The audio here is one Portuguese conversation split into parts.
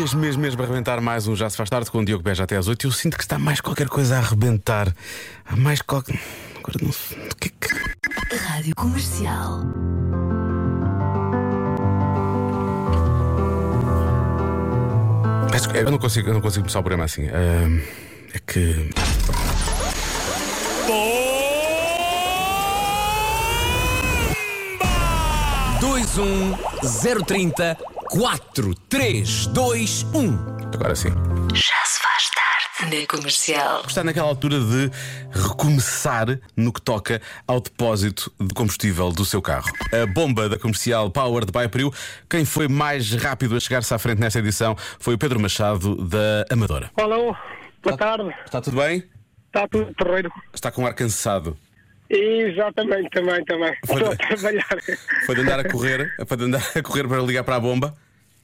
mesmo, mesmo, mesmo a arrebentar mais um Já se faz tarde com o Diogo Beja até às 8 Eu sinto que está mais qualquer coisa a arrebentar. Há mais qualquer. Agora não sei. O que é que. Rádio Comercial. Eu não consigo, eu não consigo começar o programa assim. É que. dois um zero trinta quatro três dois um Agora sim. Já se faz tarde. Na Comercial. Está naquela altura de recomeçar no que toca ao depósito de combustível do seu carro. A bomba da comercial Powered by Priu. Quem foi mais rápido a chegar-se à frente nesta edição foi o Pedro Machado da Amadora. Alô, boa tarde. Está tudo bem? Está tudo terreiro? Está com um ar cansado. Exatamente, também, também. Foi Estou a de- trabalhar. Foi de andar a correr, foi de andar a correr para ligar para a bomba.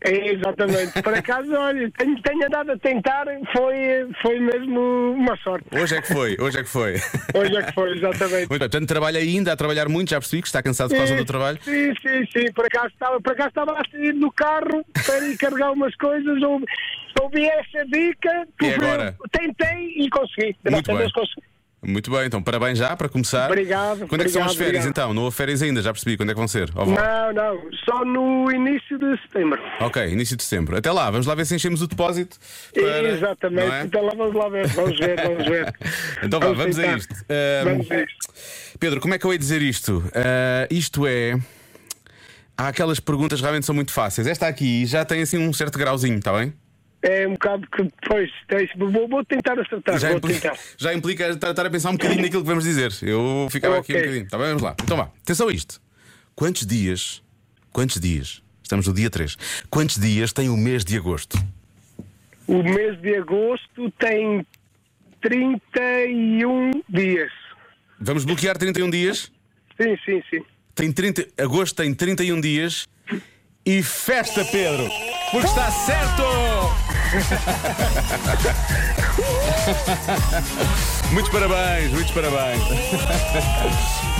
Exatamente. Por acaso, olha, tenho, tenho andado a tentar, foi, foi mesmo uma sorte. Hoje é que foi, hoje é que foi. Hoje é que foi, exatamente. Muito bem, portanto, trabalha ainda, a trabalhar muito, já percebi que está cansado por causa do trabalho. Sim, sim, sim. Por acaso estava, por acaso estava a sair do carro para ir carregar umas coisas, ouvi, ouvi essa dica, E agora? tentei e consegui. Muito a bem. Consegui. Muito bem, então parabéns já para começar. Obrigado, Quando é que são as férias obrigado. então? Não houve férias ainda, já percebi. Quando é que vão ser? Ou vão? Não, não, só no início de setembro. Ok, início de setembro. Até lá, vamos lá ver se enchemos o depósito. para- Exatamente. é? Então lá vamos lá ver. Vamos ver, vamos ver. Então vá, vamos a tentar. isto. Vamos a isto. Pedro, como é que eu ia dizer isto? Ah, isto é. Há aquelas perguntas que realmente são muito fáceis. Esta aqui já tem assim um certo grauzinho, está bem? É um bocado que depois tens- vou, vou tentar acertar. Já vou implica, tentar. já implica estar, a pensar um bocadinho naquilo que vamos dizer. Eu ficava aqui um bocadinho. Está bem? Vamos lá. Então vá. Atenção a isto. Quantos dias? Quantos dias? Estamos no dia 3. Quantos dias tem o mês de agosto? O mês de agosto tem 31 dias. Vamos bloquear 31 dias? Sim, sim, sim. Tem 30, agosto tem 31 dias e festa, Pedro! Porque está certo! muitos parabéns, muitos parabéns.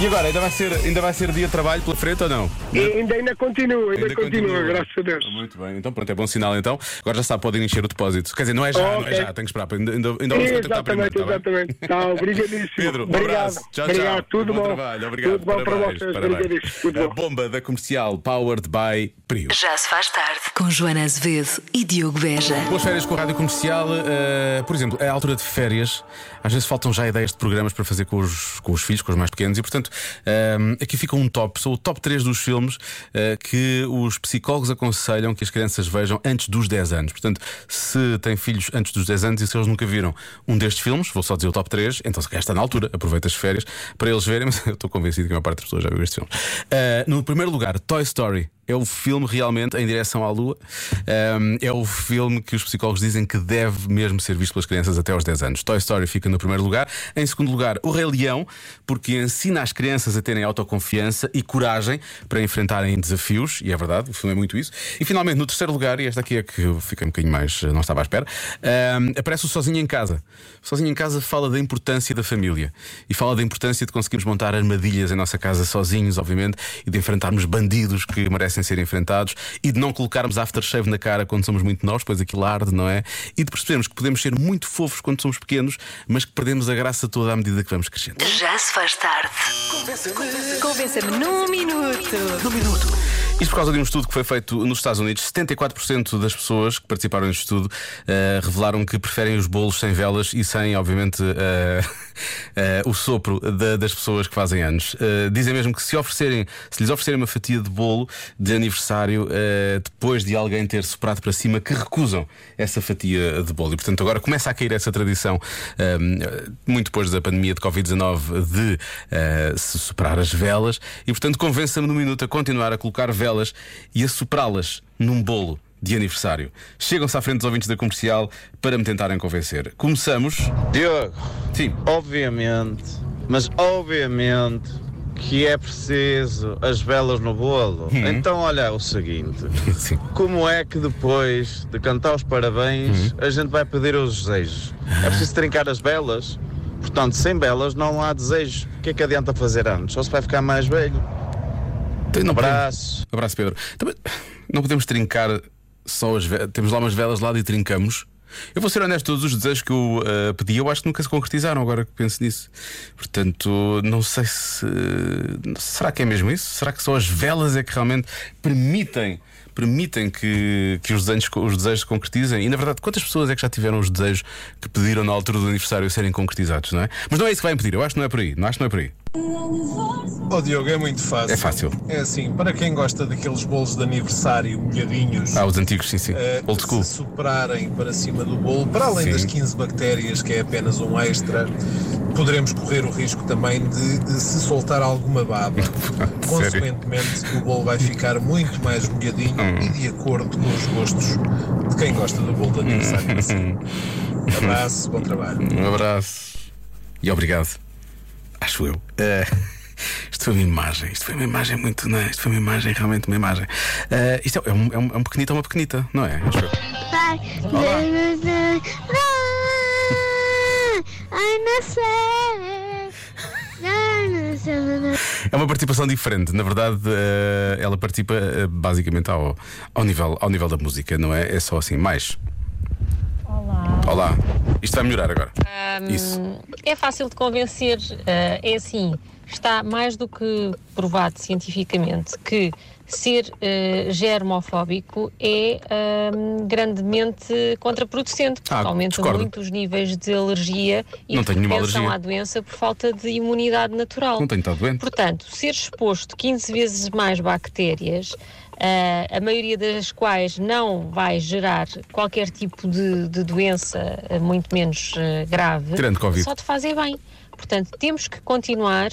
E agora, ainda vai, ser, ainda vai ser dia de trabalho pela frente ou não? E ainda, ainda continua, ainda, continua, graças a Deus. Muito bem, então pronto, é bom sinal então. Agora já está, podem encher o depósito. Quer dizer, não é já, não é já, tenho que esperar. Ainda, ainda, ainda vamos contactar primeiro. Exatamente, tá bem? exatamente. Tá, obrigadíssimo. Pedro, um obrigado. abraço. Tchau, obrigado. tchau. Tudo bom, bom. trabalho. Obrigado. Tudo bom para Parabéns, vocês. parabéns. Obrigadíssimo. Tudo A bom. bomba da comercial Powered by Prio. Já se faz tarde. Com Joana Azevedo e Diogo Beja. Boas férias com a rádio comercial. eh, por exemplo, é a altura de férias. Às vezes faltam já ideias de programas para fazer com os, com os filhos, com os mais pequenos. E portanto, eh, aqui fica um top. São o top 3 dos filmes eh, que os psicólogos aconselham que as crianças vejam antes dos 10 anos. Portanto, se têm filhos antes dos 10 anos e se eles nunca viram um destes filmes, vou só dizer o top 3, então se calhar está na altura, aproveita as férias para eles verem, mas eu estou convencido que a maior parte das pessoas já viu este filme. Eh, no primeiro lugar, Toy Story. É o filme realmente em direção à Lua. Um, é o filme que os psicólogos dizem que deve mesmo ser visto pelas crianças até aos 10 anos. Toy Story fica no primeiro lugar. Em segundo lugar, O Rei Leão, porque ensina as crianças a terem autoconfiança e coragem para enfrentarem desafios, e é verdade, o filme é muito isso. E finalmente, no terceiro lugar, e esta aqui é que eu fiquei um bocadinho mais, não estava à espera, um, aparece o Sozinho em Casa. Sozinho em Casa fala da importância da família e fala da importância de conseguirmos montar armadilhas em nossa casa sozinhos, obviamente, e de enfrentarmos bandidos que merecem ser enfrentados e de não colocarmos aftershave na cara quando somos muito novos, pois aquilo arde, não é? E de percebermos que podemos ser muito fofos quando somos pequenos, mas que perdemos a graça toda à medida que vamos crescendo. Já se faz tarde. Convença-me num minuto. Isto por causa de um estudo que foi feito nos Estados Unidos, 74% das pessoas que participaram neste estudo eh, revelaram que preferem os bolos sem velas e sem, obviamente, eh, eh, o sopro da- das pessoas que fazem anos. Eh, dizem mesmo que se oferecerem, se lhes oferecerem uma fatia de bolo de aniversário eh, depois de alguém ter soprado para cima, que recusam essa fatia de bolo. E portanto agora começa a cair essa tradição, muito depois da pandemia de Covid-19, de se soprar as velas. E portanto convença-me no minuto a continuar a colocar velas e a soprá-las num bolo. De aniversário. Chegam-se à frente dos ouvintes da comercial para me tentarem convencer. Começamos. Diogo, Sim. obviamente, mas obviamente que é preciso as velas no bolo. Então, olha o seguinte: Sim. como é que depois de cantar os parabéns a gente vai pedir os desejos? É preciso trincar as velas? Portanto, sem velas não há desejo. O que é que adianta fazer anos? Só se vai ficar mais velho. Não podemos- Abraço. Abraço, Pedro. Também não podemos trincar só as temos lá umas velas lá e trincamos. Eu vou ser honesto, todos os desejos que eu eh, pedi, eu acho que nunca se concretizaram, agora que penso nisso. Portanto, não sei se. Será que é mesmo isso? Será que só as velas é que realmente permitem? Permitem que, que os, desejos, os desejos se concretizem? E na verdade, quantas pessoas é que já tiveram os desejos que pediram na altura do aniversário serem concretizados, não é? Mas não é isso que vai impedir, eu acho que não é por aí. Não acho que não é por aí. Ó Diogo, é muito fácil. É fácil. É assim, para quem gosta daqueles bolos de aniversário molhadinhos, Ah, os antigos, sim, sim. eh, Old school. se soprarem para cima do bolo, para além Sim. das 15 bactérias, que é apenas um extra, poderemos correr o risco também de, de se soltar alguma baba. Consequentemente, o bolo vai ficar muito mais molhadinho Hum. e de acordo com os gostos de quem gosta do bolo de aniversário. Assim. Abraço, bom trabalho. Um abraço e obrigado. Acho eu. Eh, isto foi uma imagem, isto foi uma imagem muito. Não é? Isto foi uma imagem, realmente uma imagem. Eh, isto é, um, é, um, é um pequenito ou uma pequenita, não é? Acho. Pai. É uma participação diferente. Na verdade, eh, ela participa eh, basicamente ao, ao, nível, ao nível da música, não é? É só assim, mais. Olá. Olá. Isto vai melhorar agora. É fácil de convencer. eh, é assim, está mais do que provado cientificamente que ser eh, germofóbico é grandemente contraproducente, porque Ah, aumenta discordo. muito os níveis de alergia e Não tenho alergia. à doença por falta de imunidade natural. Não tenho estado doente. Portanto, ser exposto 15 vezes mais bactérias, a maioria das quais não vai gerar qualquer tipo de, de doença, ah, muito menos ah, grave, só te fazer bem. Portanto, temos que continuar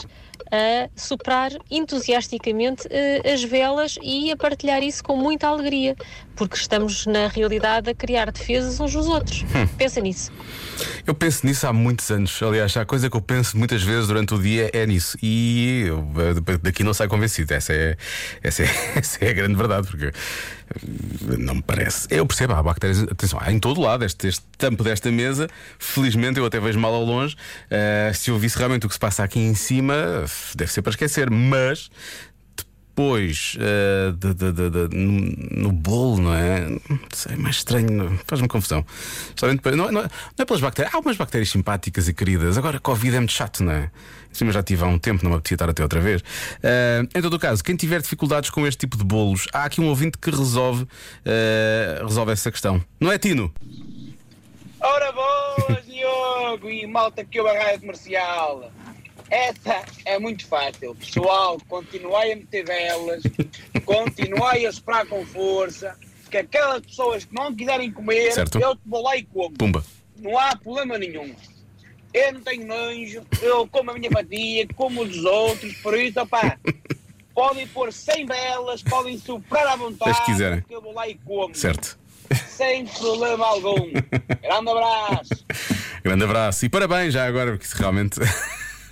a soprar entusiasticamente ah, as velas e a partilhar isso com muita alegria, porque estamos, na realidade, a criar defesas uns dos outros. Hum. Pensa nisso. Eu penso nisso há muitos anos. Aliás, a coisa que eu penso muitas vezes durante o dia é nisso. E eu, eh, daqui não saio convencido. Essa é, essa, é, essa é a grande verdade, porque não me parece. Eu percebo, há bactérias. Atenção, há em todo lado. Este, este tampo desta mesa, felizmente eu até vejo mal ao longe. Eh, se eu visse realmente o que se passa aqui em cima, deve ser para esquecer. Mas depois eh, de- de- de- no, no bolo, não é? Não sei, mais estranho, faz-me confusão. Depois- Não, é- não, é- não é pelas bactérias, há algumas bactérias simpáticas e queridas. Agora, Covid é muito chato, não é? Em cima já tive há um tempo, não me apetecia estar até outra vez. Eh, em todo o caso, quem tiver dificuldades com este tipo de bolos, há aqui um ouvinte que resolve, eh, resolve essa questão. Não é, Tino? Ora boas, Diogo e malta que eu a rádio comercial. Essa é muito fácil. Pessoal, continuai a meter velas, continuai a soprar com força, que aquelas pessoas que não quiserem comer, Certo. eu te vou lá e como. Pumba. Não há problema nenhum. Eu não tenho nojo, eu como a minha fatia, como os outros, por isso, opá, podem pôr 100 velas, podem soprar à vontade, que quiserem. que eu vou lá e como. Certo. Sem problema algum. Grande abraço. Grande abraço e parabéns já agora, porque realmente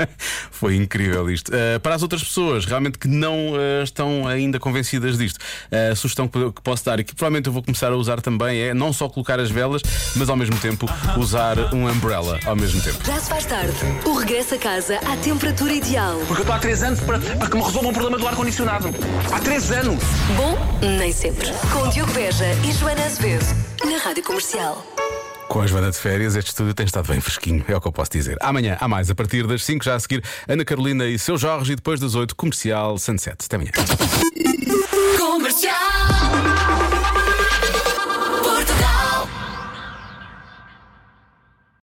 foi incrível isto. Uh, para as outras pessoas realmente que não uh, estão ainda convencidas disto, uh, a sugestão que, que posso dar e que provavelmente eu vou começar a usar também é não só colocar as velas, mas ao mesmo tempo usar um umbrella ao mesmo tempo. Já se faz tarde. O regresso a casa à temperatura ideal. Porque eu estou há 3 anos para, para que me resolvam o problema do ar-condicionado. Há 3 anos! Bom, nem sempre. Com Diogo Beja e Joana Azevedo. Na Rádio Comercial. Com a Joana de Férias, este estúdio tem estado bem fresquinho, é o que eu posso dizer. Amanhã, há mais, a partir das 5 já a seguir, Ana Carolina e seu Jorge, e depois das 8, comercial Sunset. Até amanhã. Comercial!